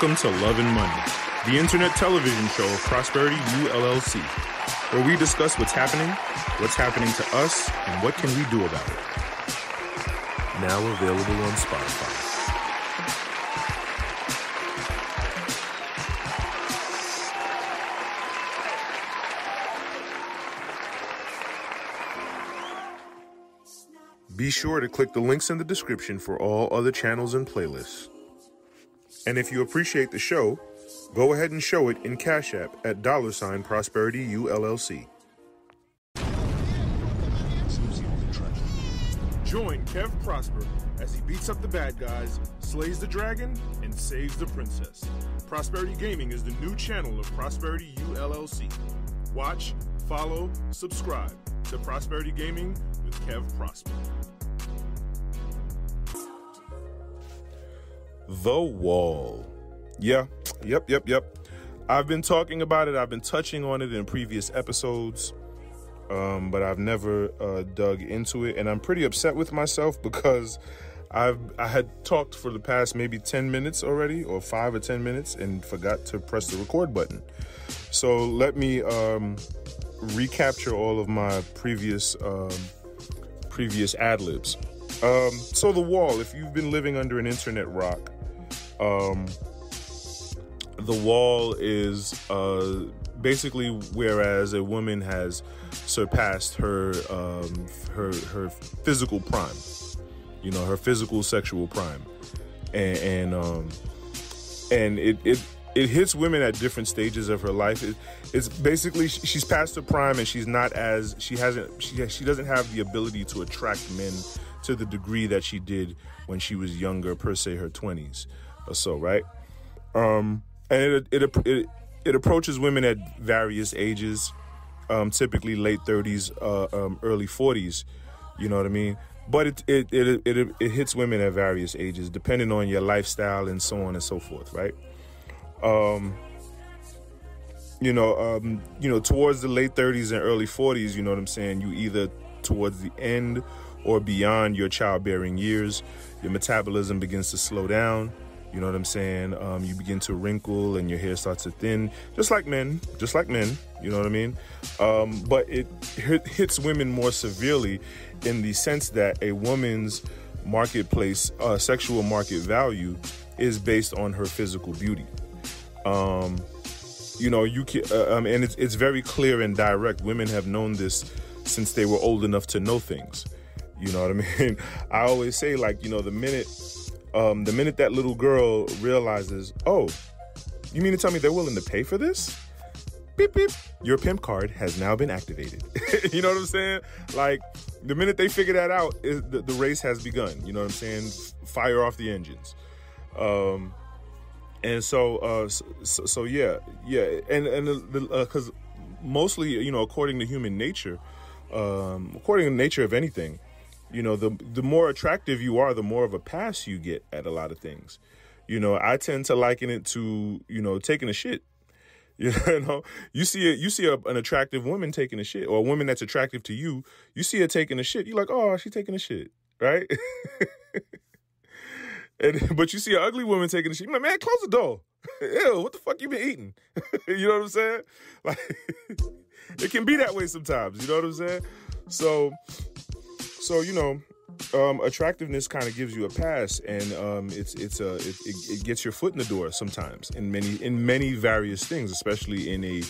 Welcome to Love and Money, the internet television show of Prosperity U LLC, where we discuss what's happening, what's happening to us, and what can we do about it. Now available on Spotify. Be sure to click the links in the description for all other channels and playlists. And if you appreciate the show, go ahead and show it in Cash App at dollar sign Prosperity ULLC. Join Kev Prosper as he beats up the bad guys, slays the dragon, and saves the princess. Prosperity Gaming is the new channel of Prosperity ULLC. Watch, follow, subscribe to Prosperity Gaming with Kev Prosper. The Wall. Yeah, yep, yep, yep. I've been talking about it, I've been touching on it in previous episodes, um, but I've never uh, dug into it. And I'm pretty upset with myself because I've I had talked for the past maybe 10 minutes already, or five or 10 minutes, and forgot to press the record button. So let me um, recapture all of my previous um, previous ad libs. Um, so the wall. If you've been living under an internet rock, um, the wall is uh, basically whereas a woman has surpassed her um, her her physical prime, you know, her physical sexual prime, and and um, and it it it hits women at different stages of her life. It, it's basically she's past her prime and she's not as she hasn't she she doesn't have the ability to attract men to the degree that she did when she was younger, per se, her twenties or so, right? Um, and it it it, it approaches women at various ages, um, typically late thirties, uh, um, early forties. You know what I mean? But it it, it it it hits women at various ages, depending on your lifestyle and so on and so forth, right? Um, you know, um, you know, towards the late 30s and early 40s, you know what I'm saying? You either towards the end or beyond your childbearing years, your metabolism begins to slow down. You know what I'm saying? Um, you begin to wrinkle and your hair starts to thin, just like men, just like men. You know what I mean? Um, but it hits women more severely in the sense that a woman's marketplace, uh, sexual market value, is based on her physical beauty. Um, you know, you can, uh, um, and it's, it's very clear and direct. Women have known this since they were old enough to know things. You know what I mean? I always say, like, you know, the minute um, the minute that little girl realizes, oh, you mean to tell me they're willing to pay for this? Beep, beep. Your pimp card has now been activated. you know what I'm saying? Like, the minute they figure that out, it, the, the, race has begun. You know what I'm saying? Fire off the engines. Um, and so, uh, so, so, yeah, yeah. And, and because uh, mostly, you know, according to human nature, um, according to nature of anything, you know the the more attractive you are the more of a pass you get at a lot of things. You know i tend to liken it to you know taking a shit. You know you see it you see a, an attractive woman taking a shit or a woman that's attractive to you you see her taking a shit you're like oh she's taking a shit right? And but you see an ugly woman taking a shit you're like man close the door. Ew what the fuck you been eating? You know what i'm saying? Like it can be that way sometimes you know what i'm saying? So so you know, um, attractiveness kind of gives you a pass, and um, it's it's a it, it, gets your foot in the door sometimes in many in many various things, especially in a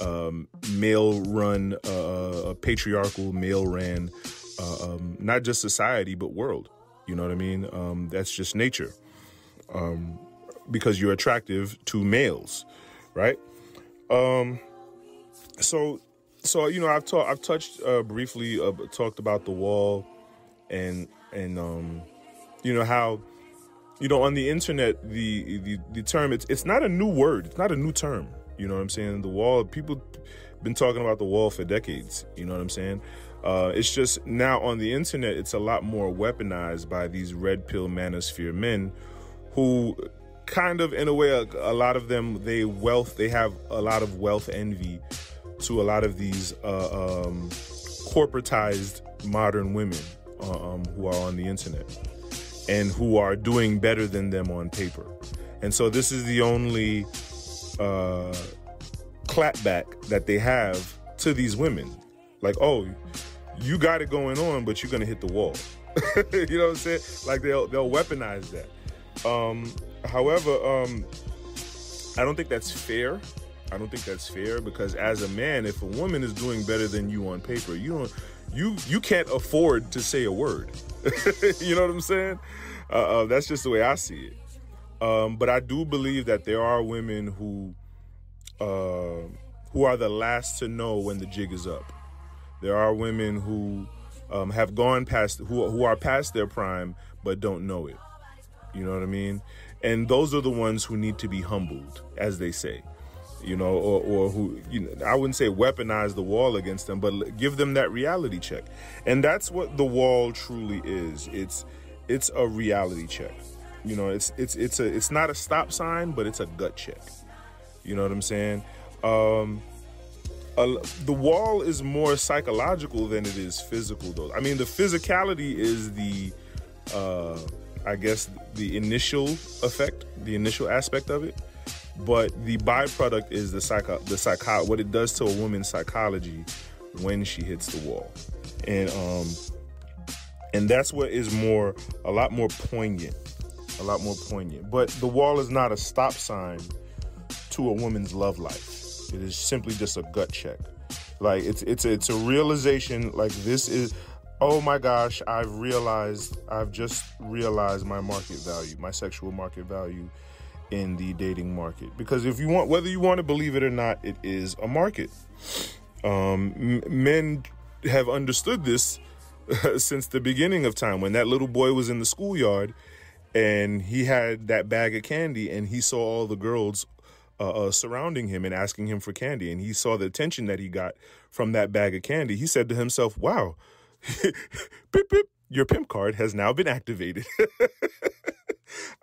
um, male-run, uh, a patriarchal male-ran, uh, um, not just society but world. You know what I mean? Um, that's just nature, um, because you're attractive to males, right? so so you know I've talked I've touched uh, briefly uh, talked about the wall and and um you know how you know on the internet the the, the term it's it's not a new word. It's not a new term. You know what I'm saying? The wall people been talking about the wall for decades. You know what I'm saying? Uh, it's just now on the internet it's a lot more weaponized by these red pill manosphere men who kind of in a way a, a lot of them they wealth they have a lot of wealth envy to a lot of these uh, um, corporatized modern women uh, um, who are on the internet and who are doing better than them on paper. And so this is the only uh, clapback that they have to these women. Like, oh, you got it going on, but you're gonna hit the wall. you know what I'm saying? Like they'll they'll weaponize that. Um, however, um, I don't think that's fair I don't think that's fair because as a man, if a woman is doing better than you on paper, you don't you you can't afford to say a word. you know what I'm saying? Uh, uh, that's just the way I see it. Um, but I do believe that there are women who uh, who are the last to know when the jig is up. There are women who um, have gone past who who are past their prime but don't know it. You know what I mean? And those are the ones who need to be humbled, as they say you know, or, or who, you know, I wouldn't say weaponize the wall against them, but give them that reality check. And that's what the wall truly is. It's, it's a reality check. You know, it's, it's, it's a, it's not a stop sign, but it's a gut check. You know what I'm saying? Um, the wall is more psychological than it is physical, though. I mean, the physicality is the, uh, I guess, the initial effect, the initial aspect of it but the byproduct is the psycho the psycho what it does to a woman's psychology when she hits the wall. And um and that's what is more a lot more poignant a lot more poignant. But the wall is not a stop sign to a woman's love life. It is simply just a gut check. Like it's it's a, it's a realization like this is oh my gosh i've realized i've just realized my market value my sexual market value in the dating market. Because if you want whether you want to believe it or not it is a market. Um, m- men have understood this since the beginning of time when that little boy was in the schoolyard and he had that bag of candy and he saw all the girls uh, uh, surrounding him and asking him for candy. And he saw the attention that he got from that bag of candy. He said to himself wow beep, beep, your pimp card has now been activated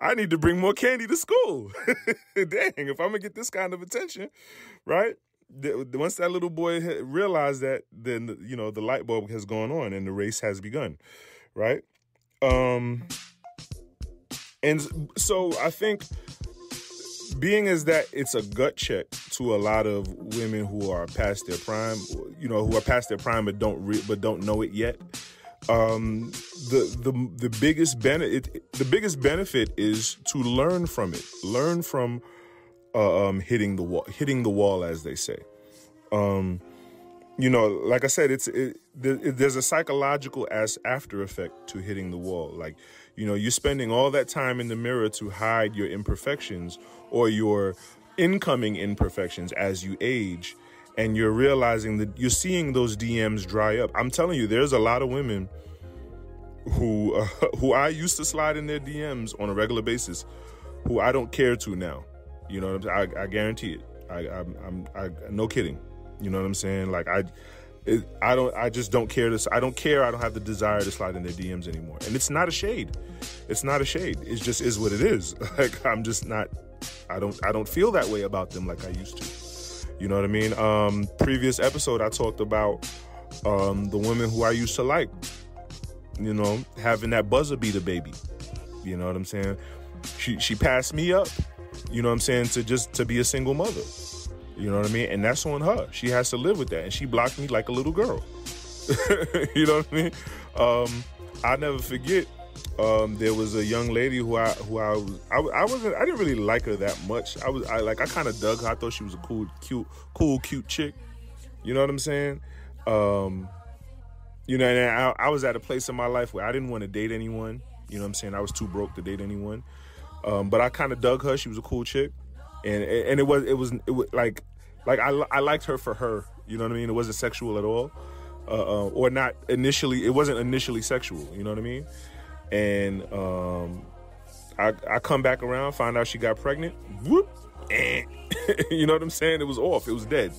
I need to bring more candy to school. Dang, if I'm gonna get this kind of attention, right? Once that little boy realized that, then you know the light bulb has gone on and the race has begun, right? Um, and so I think being as that it's a gut check to a lot of women who are past their prime, you know, who are past their prime but don't re- but don't know it yet um, the the the biggest benefit the biggest benefit is to learn from it. Learn from uh, um, hitting the wall, hitting the wall, as they say. Um, you know, like I said, it's it, there's a psychological as after effect to hitting the wall. Like, you know, you're spending all that time in the mirror to hide your imperfections or your incoming imperfections as you age and you're realizing that you're seeing those DMs dry up. I'm telling you, there's a lot of women who uh, who I used to slide in their DMs on a regular basis, who I don't care to now. You know, what I'm saying? I guarantee it. I, I'm, I'm I, no kidding. You know what I'm saying? Like I, it, I don't. I just don't care. To, I don't care. I don't have the desire to slide in their DMs anymore. And it's not a shade. It's not a shade. It just is what it is. Like I'm just not. I don't. I don't feel that way about them like I used to. You know what I mean? Um, previous episode, I talked about um, the women who I used to like. You know, having that buzzer beater baby. You know what I'm saying? She she passed me up. You know what I'm saying? To just to be a single mother. You know what I mean? And that's on her. She has to live with that. And she blocked me like a little girl. you know what I mean? Um, I never forget um, there was a young lady who I who I was I, I wasn't I didn't really like her that much. I was I like I kind of dug her. I thought she was a cool cute cool cute chick. You know what I'm saying? Um, you know, and I, I was at a place in my life where I didn't want to date anyone. You know what I'm saying? I was too broke to date anyone. Um, but I kind of dug her. She was a cool chick, and and it was it was it was like like I I liked her for her. You know what I mean? It wasn't sexual at all, uh, uh, or not initially. It wasn't initially sexual. You know what I mean? And um, I, I come back around, find out she got pregnant. Whoop, eh. you know what I'm saying? It was off. It was dead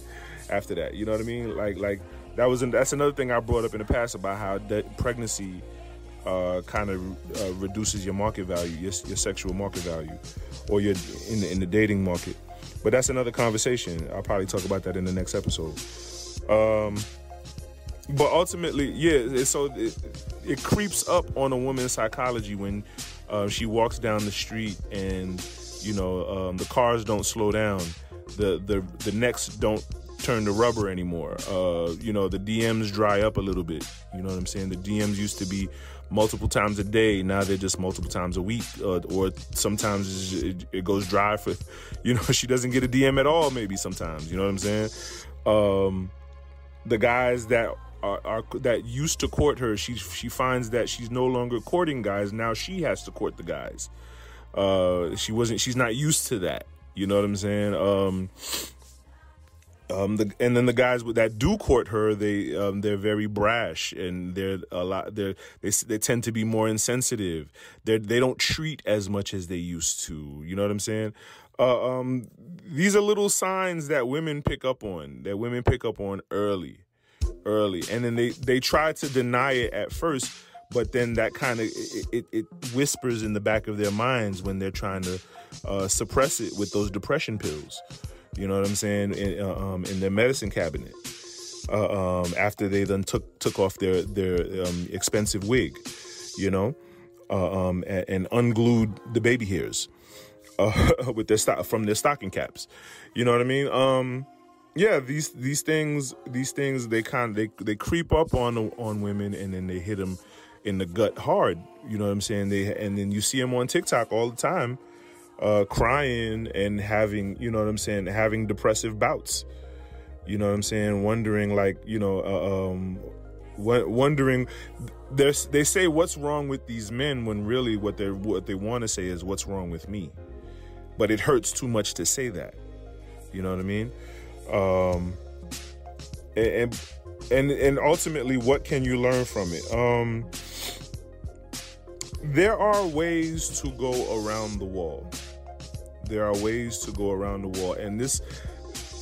after that. You know what I mean? Like like that was that's another thing I brought up in the past about how de- pregnancy uh, kind of uh, reduces your market value, your, your sexual market value, or your in the, in the dating market. But that's another conversation. I'll probably talk about that in the next episode. Um, but ultimately, yeah. So it, it, creeps up on a woman's psychology when uh, she walks down the street and you know um, the cars don't slow down, the the the necks don't turn to rubber anymore. Uh, you know the DMs dry up a little bit. You know what I'm saying? The DMs used to be multiple times a day. Now they're just multiple times a week, uh, or sometimes it, it, goes dry for, you know, she doesn't get a DM at all. Maybe sometimes, you know what I'm saying? Um, the guys that are, are, that used to court her, she she finds that she's no longer courting guys. Now she has to court the guys. Uh, she wasn't. She's not used to that. You know what I'm saying? Um, um, the, and then the guys that do court her, they um, they're very brash and they're a lot. They're, they they tend to be more insensitive. They they don't treat as much as they used to. You know what I'm saying? Uh, um, these are little signs that women pick up on. That women pick up on early, early, and then they they try to deny it at first, but then that kind of it, it, it, whispers in the back of their minds when they're trying to uh, suppress it with those depression pills. You know what I'm saying? In, uh, um, in their medicine cabinet. Uh, um, after they then took took off their their um, expensive wig, you know, uh, um, and, and, unglued the baby hairs uh, with their sto- from their stocking caps. You know what I mean? Yeah, these these things these things they kind of they they creep up on on women and then they hit them in the gut hard. You know what I'm saying? They and then you see them on TikTok all the time uh, crying and having, you know what I'm saying, having depressive bouts. You know what I'm saying? Wondering, like, you know, uh, um, wondering. There's, they say what's wrong with these men when really what they what they want to say is what's wrong with me, but it hurts too much to say that. You know what I mean? Um, and and and ultimately, what can you learn from it? Um, there are ways to go around the wall. There are ways to go around the wall. And this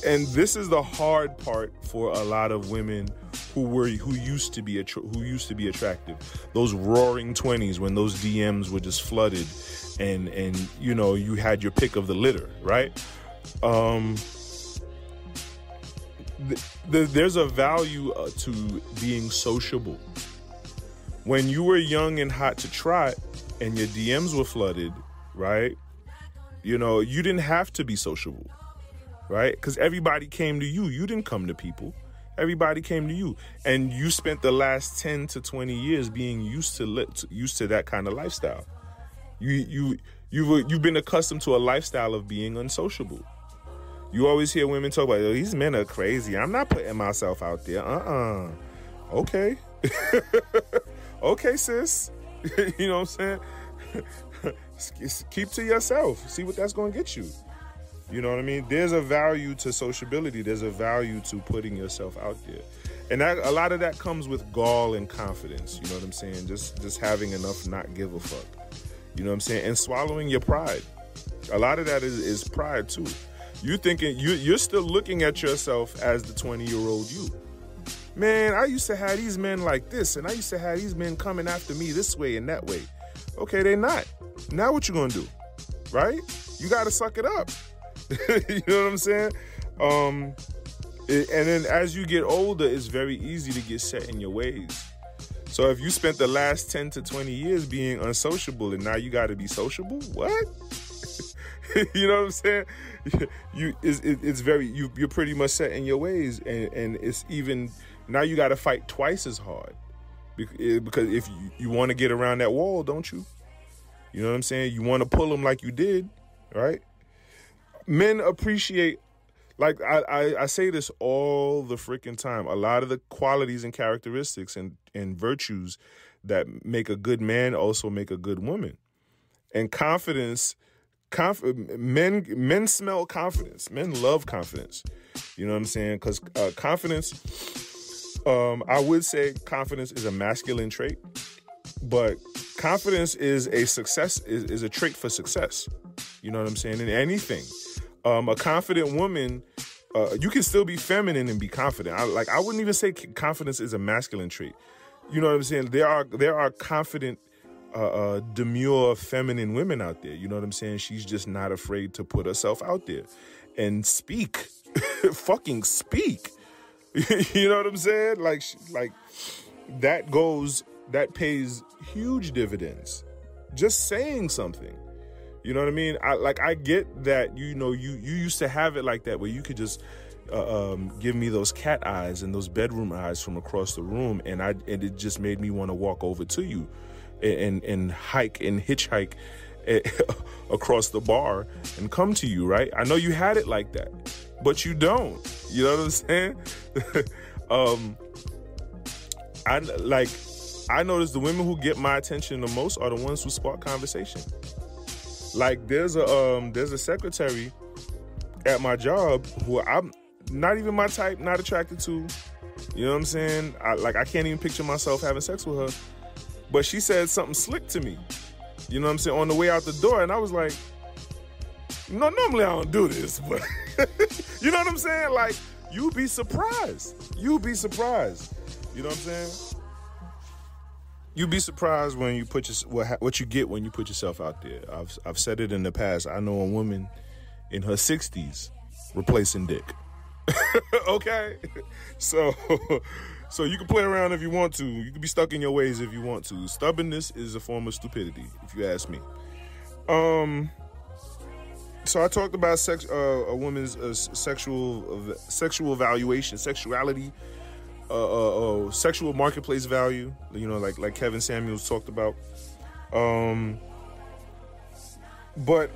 and this is the hard part for a lot of women who were who used to be a who used to be attractive. Those roaring 20s when those dms were just flooded and and you know you had your pick of the litter right? Um th- th- there's a value uh, to being sociable when you were young and hot to trot and your dms were flooded right you know, you didn't have to be sociable, right? Because everybody came to you. You didn't come to people. Everybody came to you, and you spent the last ten to twenty years being used to li- used to that kind of lifestyle. You you you've you've been accustomed to a lifestyle of being unsociable. You always hear women talk about, oh, these men are crazy. I'm not putting myself out there. Uh-uh. Okay. okay, sis. you know what I'm saying? keep to yourself. See what that's going to get you. You know what I mean? There's a value to sociability. There's a value to putting yourself out there. And that, a lot of that comes with gall and confidence. You know what I'm saying? Just just having enough not give a fuck. You know what I'm saying? And swallowing your pride. A lot of that is, is pride too. You thinking you you're still looking at yourself as the 20 year old you. Man, I used to have these men like this, and I used to have these men coming after me this way and that way. Okay, they're not. Now what you gonna do? Right? You gotta suck it up. you know what I'm saying? Um, it, and then as you get older, it's very easy to get set in your ways. So if you spent the last 10 to 20 years being unsociable and now you got to be sociable, what? you know what I'm saying? You it's, it's very you you're pretty much set in your ways and and it's even now you got to fight twice as hard eh, because if you, you want to get around that wall, don't you? You know what I'm saying? You want to pull them like you did, right? Men appreciate, like I, I, I say this all the freaking time. A lot of the qualities and characteristics and, and virtues that make a good man also make a good woman. And confidence Conf- men men smell confidence. Men love confidence. You know what I'm saying? Because uh, confidence, um, I would say confidence is a masculine trait, but confidence is a success is, is a trait for success. You know what I'm saying? In anything, um, a confident woman. Uh, you can still be feminine and be confident. I, like I wouldn't even say confidence is a masculine trait. You know what I'm saying? There are there are confident uh, uh, demure feminine women out there. You know what I'm saying? She's just not afraid to put herself out there and speak, fucking speak. you know what I'm saying? Like, like that goes, that pays huge dividends. Just saying something. You know what I mean? I like I get that you know you you used to have it like that where you could just uh, um, give me those cat eyes and those bedroom eyes from across the room, and I and it just made me want to walk over to you and and hike and hitchhike across the bar and come to you, right? I know you had it like that, but you don't. You know what I'm saying? um, I like. I notice the women who get my attention the most are the ones who spark conversation. Like there's a um there's a secretary at my job who I'm not even my type, not attracted to. You know what I'm saying? I, like I can't even picture myself having sex with her but she said something slick to me. You know what I'm saying? On the way out the door. And I was like, no, normally I don't do this, but you know what I'm saying? Like, you'd be surprised. You'd be surprised. You know what I'm saying? You'd be surprised when you put your, what, what you get when you put yourself out there. I've, I've said it in the past. I know a woman in her 60s replacing dick. okay? So so you can play around if you want to. You can be stuck in your ways if you want to. Stubbornness is a form of stupidity, if you ask me. Um. So I talked about sex, uh, a woman's uh, sexual uh, sexual valuation, sexuality, uh, uh, uh, sexual marketplace value. You know, like like Kevin Samuels talked about. Um. But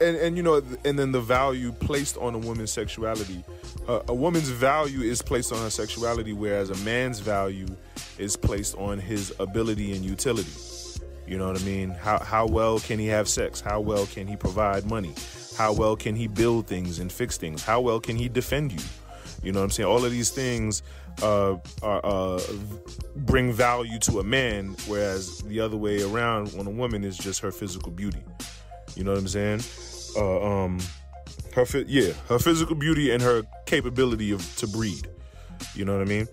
and and you know, and then the value placed on a woman's sexuality a, a woman's value is placed on her sexuality, whereas a man's value is placed on his ability and utility. You know what I mean? How how well can he have sex? How well can he provide money? How well can he build things and fix things? How well can he defend you? You know what I'm saying? All of these things uh, are, uh, bring value to a man, whereas the other way around on a woman is just her physical beauty. You know what I'm saying? Uh, um, her yeah, her physical beauty and her capability of to breed. You know what I mean?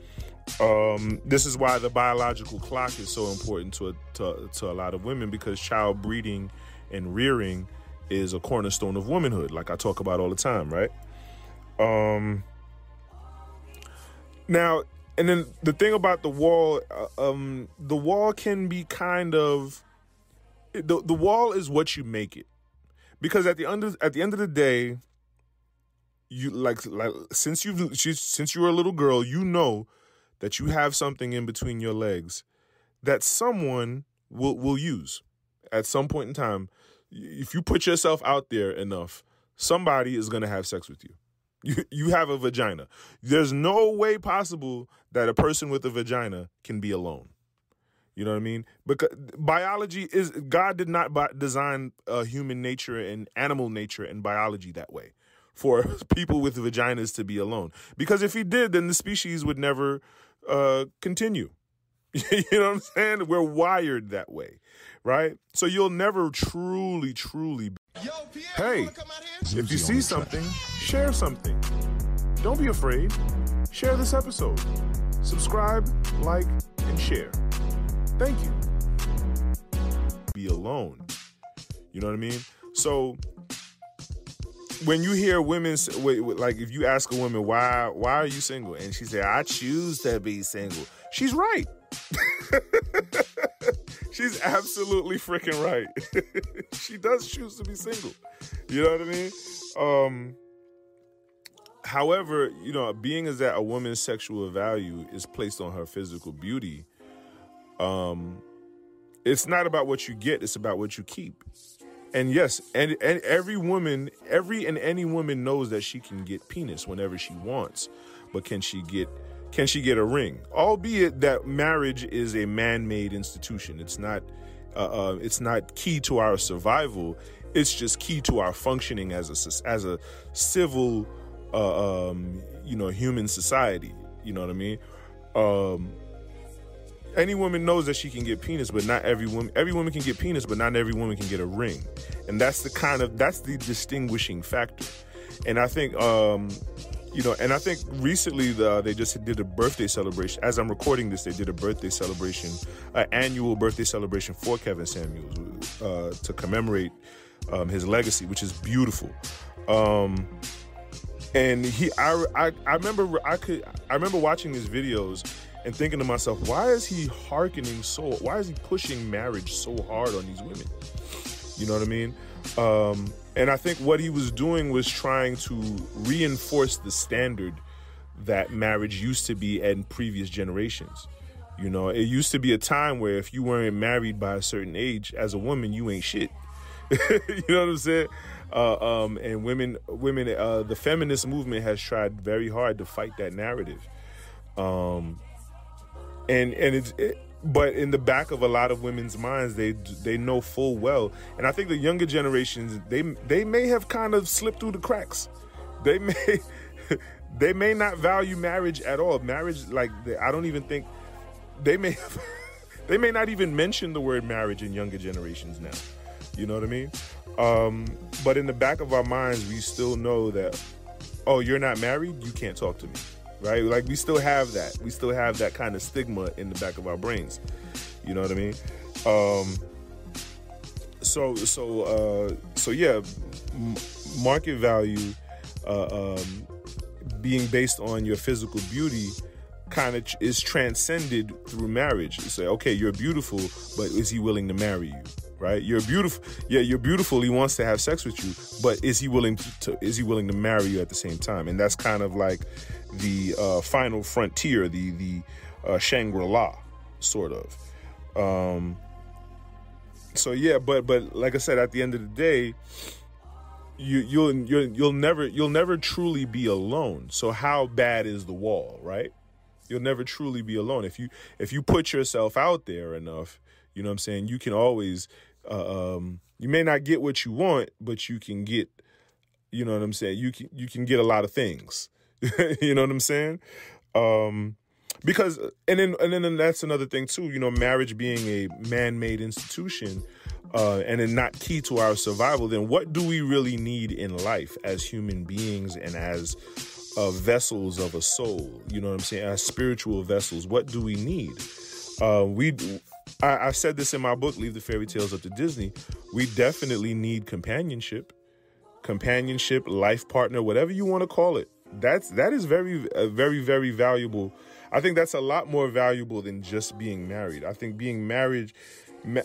Um, this is why the biological clock is so important to, a, to to a lot of women because child breeding and rearing is a cornerstone of womanhood, like I talk about all the time, right? Um, now, and then the thing about the wall, uh, um, the wall can be kind of the the wall is what you make it, because at the end at the end of the day, you like like since you've since you were a little girl, you know that you have something in between your legs that someone will will use at some point in time. If you put yourself out there enough, somebody is going to have sex with you. You you have a vagina. There's no way possible that a person with a vagina can be alone. You know what I mean? Because biology is God did not design uh, human nature and animal nature and biology that way for people with vaginas to be alone. Because if he did, then the species would never uh, continue. you know what I'm saying? We're wired that way, right? So you'll never truly, truly. Yo, Pierre, hey, if you see something, share something. Don't be afraid. Share this episode. Subscribe, like, and share. Thank you. Be alone. You know what I mean? So when you hear women like if you ask a woman why why are you single and she say I choose to be single, she's right. she's absolutely freaking right. she does choose to be single. You know what I mean? Um however, you know, being is that a woman's sexual value is placed on her physical beauty, um it's not about what you get, it's about what you keep. And yes, and, and every woman, every and any woman knows that she can get penis whenever she wants, but can she get can she get a ring? Albeit that marriage is a man-made institution. It's not uh, uh, it's not key to our survival. it's just key to our functioning as a as a civil, uh, um, you know, human society. You know what I mean? Um, any woman knows that she can get penis, but not every woman. Every woman can get penis, but not every woman can get a ring, and that's the kind of that's the distinguishing factor. And I think, um, you know, and I think recently the, they just did a birthday celebration. As I'm recording this, they did a birthday celebration, an annual birthday celebration for Kevin Samuels uh, to commemorate um, his legacy, which is beautiful. Um, and he, I, I, I remember I could, I remember watching his videos and thinking to myself, why is he hearkening so? Why is he pushing marriage so hard on these women? You know what I mean? Um, and I think what he was doing was trying to reinforce the standard that marriage used to be in previous generations. You know, it used to be a time where if you weren't married by a certain age, as a woman, you ain't shit. you know what I'm saying? Uh, um, and women, women, uh, the feminist movement has tried very hard to fight that narrative. Um, and and it's it, but in the back of a lot of women's minds they they know full well. And i think the younger generations they they may have kind of slipped through the cracks. They may they may not value marriage at all. Marriage like i don't even think they may have, they may not even mention the word marriage in younger generations now. You know what i mean? Um, but in the back of our minds we still know that oh you're not married? You can't talk to me right? Like we still have that. We still have that kind of stigma in the back of our brains. You know what I mean? Um, so so uh, so yeah, m- market value uh, um, being based on your physical beauty kind of is transcended through marriage. You say, okay, you're beautiful, but is he willing to marry you? Right? You're beautiful. Yeah, you're beautiful. He wants to have sex with you, but is he willing to, to is he willing to marry you at the same time? And that's kind of like the uh, final frontier, the the uh, Shangri La, sort of. Um, so yeah, but but like I said, at the end of the day, you you'll you'll you'll never you'll never truly be alone. So how bad is the wall, right? You'll never truly be alone if you if you put yourself out there enough. You know what I'm saying? You can always uh, um, you may not get what you want, but you can get you know what I'm saying? You can you can get a lot of things. you know what I'm saying? Um, because and then and then that's another thing too. You know, marriage being a man-made institution, uh, and then not key to our survival. Then what do we really need in life as human beings and as uh, vessels of a soul? You know what I'm saying? As spiritual vessels, what do we need? Uh, we I, I said this in my book, Leave the Fairy Tales Up to Disney. We definitely need companionship, companionship, life partner, whatever you want to call it that's that is very very very valuable i think that's a lot more valuable than just being married. I think being married ma-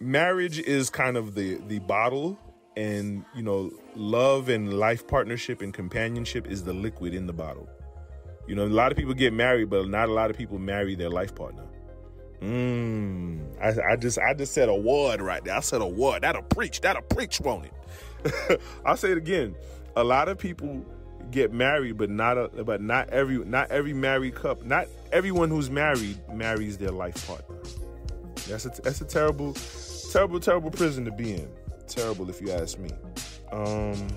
marriage is kind of the the bottle and you know love and life partnership and companionship is the liquid in the bottle. You know a lot of people get married but not a lot of people marry their life partner. Mm, I, I just i just said a word right there. I said a word. That'll preach. That'll preach won't it? I'll say it again. A lot of people get married, but not a, but not every not every married couple, not everyone who's married marries their life partner. That's a that's a terrible, terrible, terrible prison to be in. Terrible, if you ask me. Um,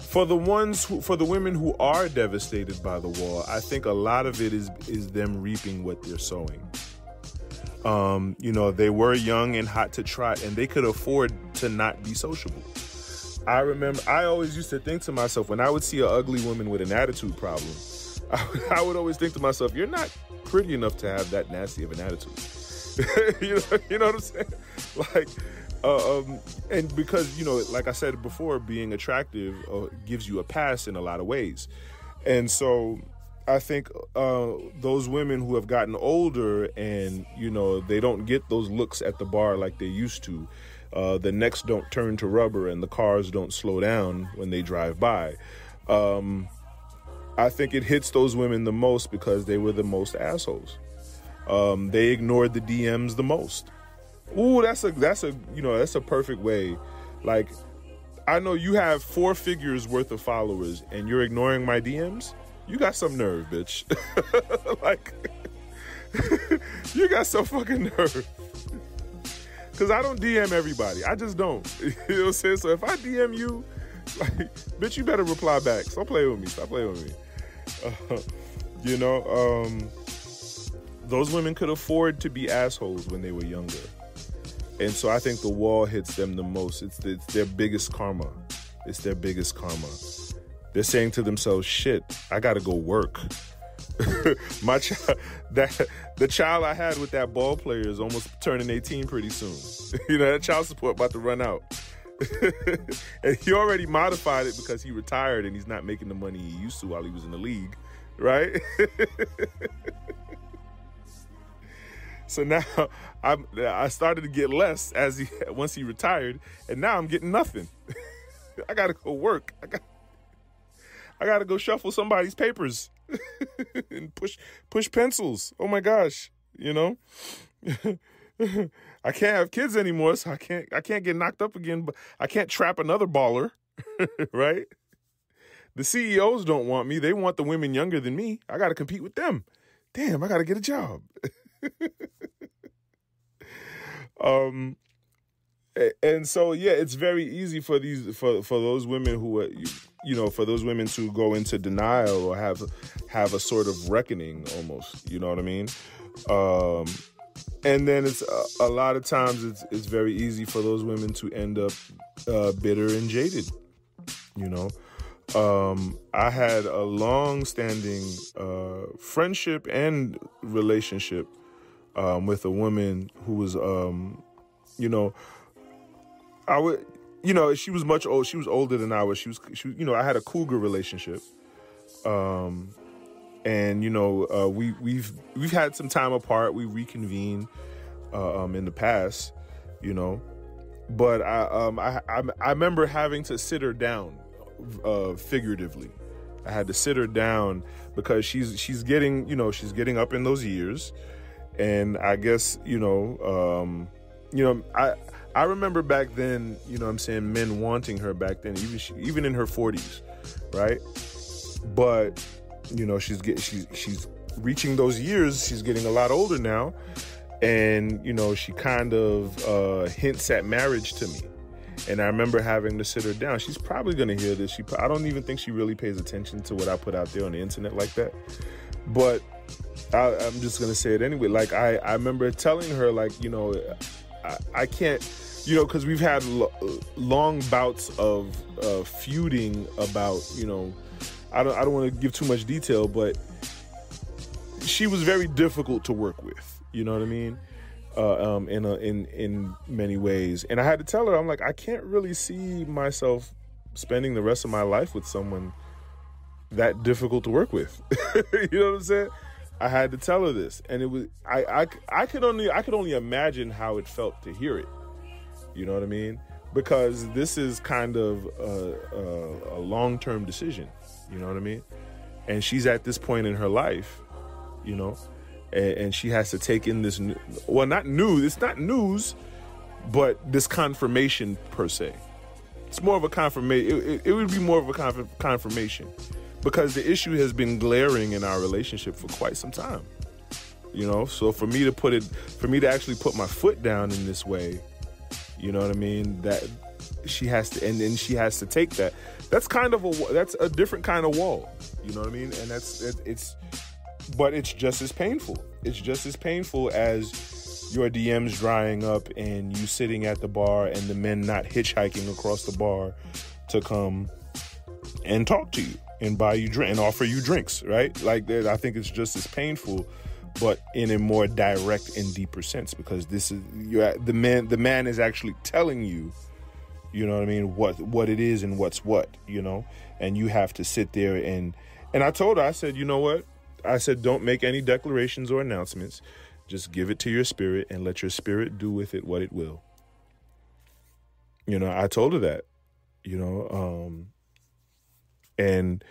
for the ones who, for the women who are devastated by the wall, I think a lot of it is is them reaping what they're sowing. Um, you know, they were young and hot to try, and they could afford to not be sociable. I remember I always used to think to myself when I would see an ugly woman with an attitude problem, I would, I would always think to myself, "You're not pretty enough to have that nasty of an attitude." you know, you know what I'm saying? Like, uh, um, and because you know, like I said before, being attractive uh, gives you a pass in a lot of ways, and so I think uh, those women who have gotten older and you know they don't get those looks at the bar like they used to uh, the necks don't turn to rubber and the cars don't slow down when they drive by. Um, I think it hits those women the most because they were the most assholes. Um, they ignored the DMs the most. Ooh, that's a that's a you know that's a perfect way. Like, I know you have four figures worth of followers and you're ignoring my DMs. You got some nerve, bitch. like, you got some fucking nerve. Cause I don't DM everybody. I just don't. you know what I'm saying? So if I DM you, like, bitch, you better reply back. Stop playing with me. Stop playing with me. Uh, you know, um, those women could afford to be assholes when they were younger. And so I think the wall hits them the most. It's, the, it's their biggest karma. It's their biggest karma. They're saying to themselves, shit, I gotta go work. My child, that the child I had with that ball player is almost turning 18 pretty soon. you know, that child support about to run out. and he already modified it because he retired and he's not making the money he used to while he was in the league, right? so now I'm, I started to get less as he once he retired, and now I'm getting nothing. I gotta go work. I got I gotta go shuffle somebody's papers and push push pencils. Oh my gosh, you know. I can't have kids anymore, so I can't I can't get knocked up again. But I can't trap another baller, right? The CEOs don't want me. They want the women younger than me. I got to compete with them. Damn, I got to get a job. um, and so yeah, it's very easy for these for for those women who are you know for those women to go into denial or have have a sort of reckoning almost. You know what I mean? Um, and then it's a, a, lot of times it's it's very easy for those women to end up uh, bitter and jaded. You know, um, I had a long-standing uh, friendship and relationship um, with a woman who was, um, you know, I would, you know, she was much old. She was older than I was. She was, she, you know, I had a cougar relationship. Um, and you know uh, we we've we've had some time apart. We reconvened uh, um, in the past, you know, but I um I I, I remember having to sit her down, uh, figuratively. I had to sit her down because she's she's getting you know she's getting up in those years, and I guess you know um, you know I I remember back then you know I'm saying men wanting her back then even she, even in her 40s, right? But you know she's getting she's she's reaching those years she's getting a lot older now and you know she kind of uh, hints at marriage to me. And i remember having to sit her down. She's probably going to hear this. She i don't even think she really pays attention to what i put out there on the internet like that. But I, am just to say it anyway. Like I, I remember telling her like you know i, I can't you know because we've had lo- long bouts of uh, feuding about you know I don't I don't want to give too much detail, but she was very difficult to work with. You know what I mean? Uh, um, in a, in in many ways, and I had to tell her, I'm like, I can't really see myself spending the rest of my life with someone that difficult to work with. you know what I'm saying? I had to tell her this, and it was I, I I could only I could only imagine how it felt to hear it. You know what I mean? Because this is kind of a, a, a long term decision. You know what I mean? And she's at this point in her life, you know, and, and she has to take in this. Well, not news. It's not news, but this confirmation per se. It's more of a confirmation. It, it, it, would be more of a conf- confirmation because the issue has been glaring in our relationship for quite some time. You know, so for me to put it, for me to actually put my foot down in this way, you know what I mean? That she has to, and then she has to take that. That's kind of a that's a different kind of wall. You know what i mean? And that's it's but it's just as painful. It's just as painful as your dms drying up and you sitting at the bar and the men not hitchhiking across the bar to come and talk to you and buy you drink and offer you drinks right? Like that, i think it's just as painful but in a more direct and deeper sense because this is you the man the man is actually telling you you know what I mean? What what it is and what's what, you know? And you have to sit there and and I told her, I said, you know what? I said, don't make any declarations or announcements. Just give it to your spirit and let your spirit do with it what it will. You know, I told her that, you know, um, and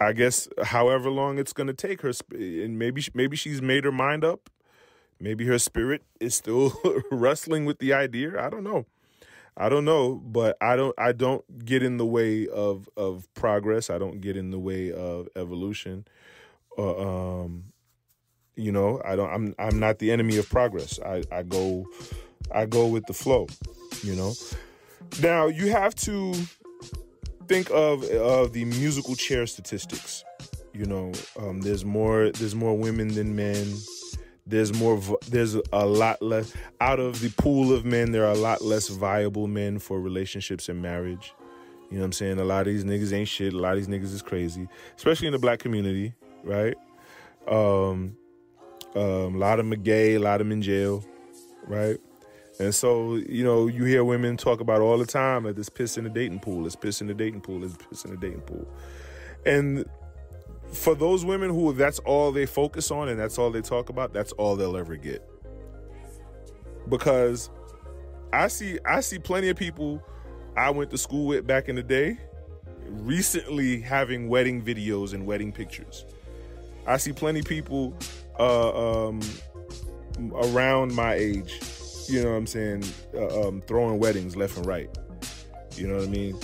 I guess however long it's going to take her, and maybe maybe she's made her mind up. Maybe her spirit is still wrestling with the idea. I don't know. I don't know, but I don't I don't get in the way of of progress. I don't get in the way of evolution. Uh, um, you know, I don't I'm I'm not the enemy of progress. I I go I go with the flow, you know. Now you have to think of of the musical chair statistics. You know, um, there's more there's more women than men. There's more there's a lot less out of the pool of men. There are a lot less viable men for relationships and marriage. You know what I'm saying? A lot of these niggas ain't shit. A lot of these niggas is crazy, especially in the black community, right? Um, um, a lot of them are gay, a lot of them in jail, right? And so, you know, you hear women talk about all the time that this piss in the dating pool, it's piss in the dating pool, it's piss in the dating pool. And for those women who that's all they focus on and that's all they talk about, that's all they'll ever get. Because I see I see plenty of people I went to school with back in the day recently having wedding videos and wedding pictures. I see plenty of people uh, um, around my age, you know what I'm saying, uh, um, throwing weddings left and right. You know what I mean?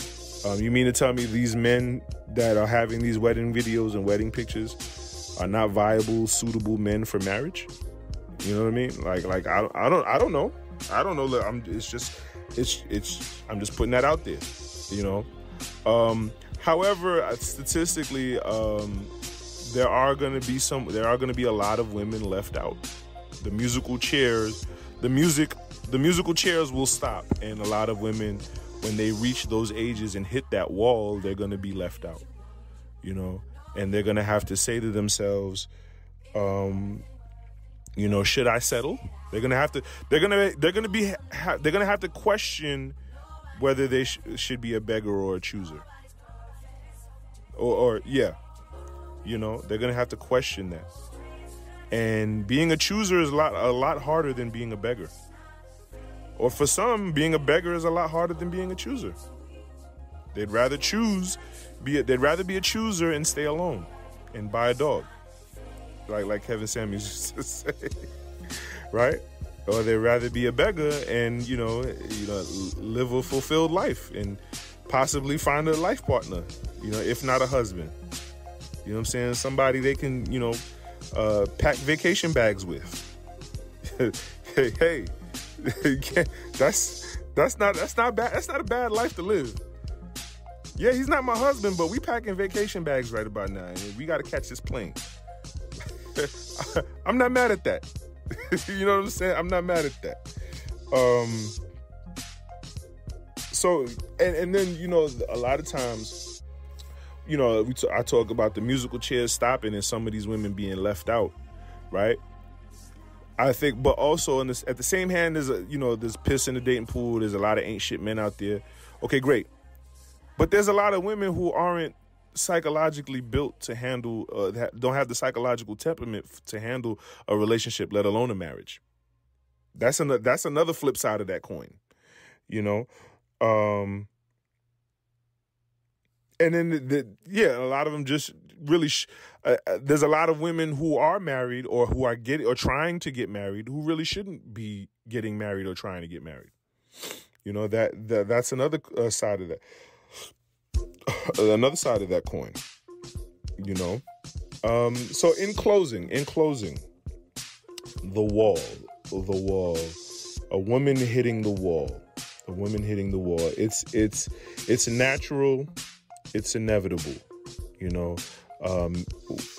Um, you mean to tell me these men that are having these wedding videos and wedding pictures are not viable, suitable men for marriage? You know what I mean? Like, like I, I don't, I don't know. I don't know. I'm. It's just, it's, it's. I'm just putting that out there. You know. Um, however, statistically, um, there are going to be some there are going to be a lot of women left out the musical chairs the music the musical chairs will stop. And a lot of women when they reach those ages and hit that wall they're going to be left out you know? And they're going to have to say to themselves um you know should i settle? They're going to have to they're going to they're going to be they're going to have to question whether they sh- should be a beggar or a chooser. Or, or yeah you know, they're gonna have to question that. And being a chooser is a lot a lot harder than being a beggar. Or for some, being a beggar is a lot harder than being a chooser. They'd rather choose be a, they'd rather be a chooser and stay alone and buy a dog. Like like Kevin Samuels used to say. right? Or they'd rather be a beggar and, you know, you know, live a fulfilled life and possibly find a life partner, you know, if not a husband. You know what I'm saying? Somebody they can, you know, uh, pack vacation bags with. hey, hey, that's that's not that's not bad. That's not a bad life to live. Yeah, he's not my husband, but we packing vacation bags right about now, we got to catch this plane. I'm not mad at that. you know what I'm saying? I'm not mad at that. Um. So, and and then you know, a lot of times you know, t- I talk about the musical chairs stopping and some of these women being left out, right? I think, but also in this, at the same hand, there's a you know, there's piss in the dating pool. There's a lot of ain't shit men out there. Okay, great, but there's a lot of women who aren't psychologically built to handle, uh, don't have the psychological temperament to handle a relationship, let alone a marriage. That's another. That's another flip side of that coin, you know. Um, and then the, the, yeah, a lot of them just really. Sh- uh, uh, there's a lot of women who are married or who are getting or trying to get married who really shouldn't be getting married or trying to get married. You know that, that that's another uh, side of that. another side of that coin. You know. Um, so in closing, in closing, the wall, the wall, a woman hitting the wall, a woman hitting the wall. It's it's it's natural it's inevitable. You know, um,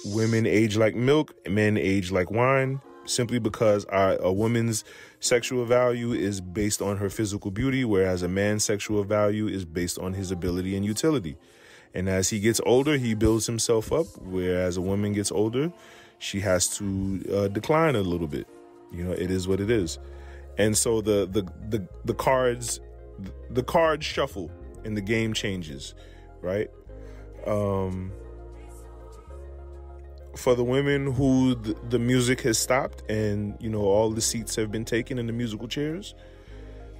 women age like milk, men age like wine, simply because our, a woman's sexual value is based on her physical beauty, whereas a man's sexual value is based on his ability and utility. And as he gets older, he builds himself up, whereas a woman gets older, she has to uh, decline a little bit. You know, it is what it is. And so the the the, the cards the cards shuffle and the game changes right? Um, for the women who th- the music has stopped and you know all the seats have been taken in the musical chairs,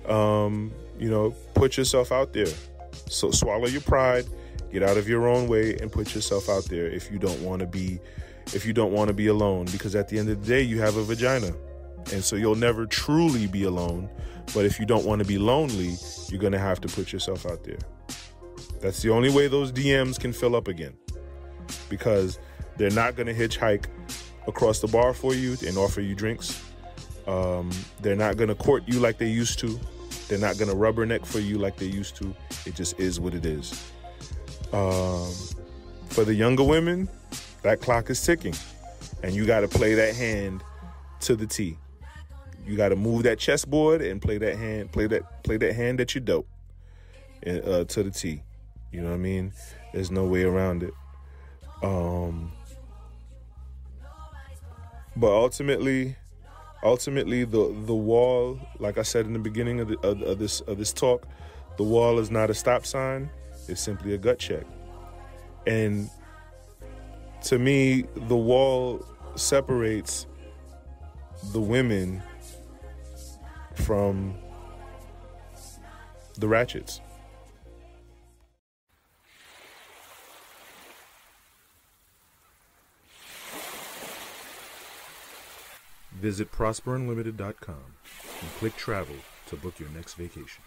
um, you know, put yourself out there. So swallow your pride, get out of your own way, and put yourself out there if you don't want to be if you don't want to be alone. Because at the end of the day, you have a vagina, and so you'll never truly be alone. But if you don't want to be lonely, you're gonna have to put yourself out there. That's the only way those DMs can fill up again. Because they're not going to hitchhike across the bar for you and offer you drinks. Um, they're not gonna court you like they used to. They're not gonna rubberneck for you like they used to. It just is what it is. Um, for the younger women, that clock is ticking, and you got to play that hand to the T. You got to move that chessboard and play that hand, play that play that hand that you dope uh, to the T. You know what I mean? There's no way around it. Um, but ultimately, ultimately, the the wall, like I said in the beginning of, the, of, of this of this talk, the wall is not a stop sign. It's simply a gut check. And to me, the wall separates the women from the ratchets. Visit prosperunlimited.com and click travel to book your next vacation.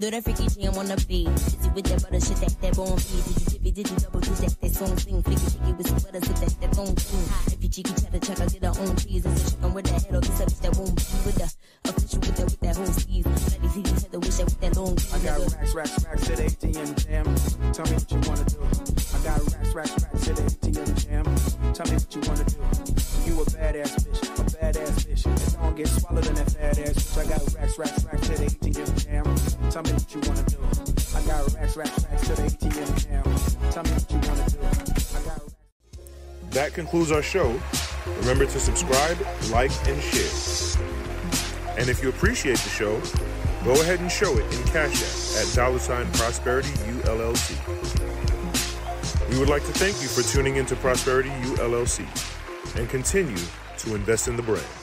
Do that freaky shit on the beat. Busy with that butter shit that that bone feed. Did you tippy, did you double do that? That song sing. Flicky, flicky with some butter so that that bone sing. If you cheeky, cheddar, check, I get her own cheese. It's a chicken with that head of the subject that won't be with the official with that, with that whole sleeve. Let me see each other wish that with that long I got racks, racks, racks to the ATM jam. Tell me what you wanna do. I got racks, racks, racks to the ATM jam. Tell me what you wanna do. You a badass bitch, a badass bitch. And don't get swallowed in that fat ass bitch. I got racks, racks, racks to the ATM jam. Tell me what you wanna do. I got racks, racks, racks to the ATM jam. Tell me what you wanna do. I got That concludes our show. Remember to subscribe, like, and share. And if you appreciate the show, go ahead and show it in Cash App at dollar sign Prosperity ULLC. We would like to thank you for tuning into Prosperity ULLC and continue to invest in the brand.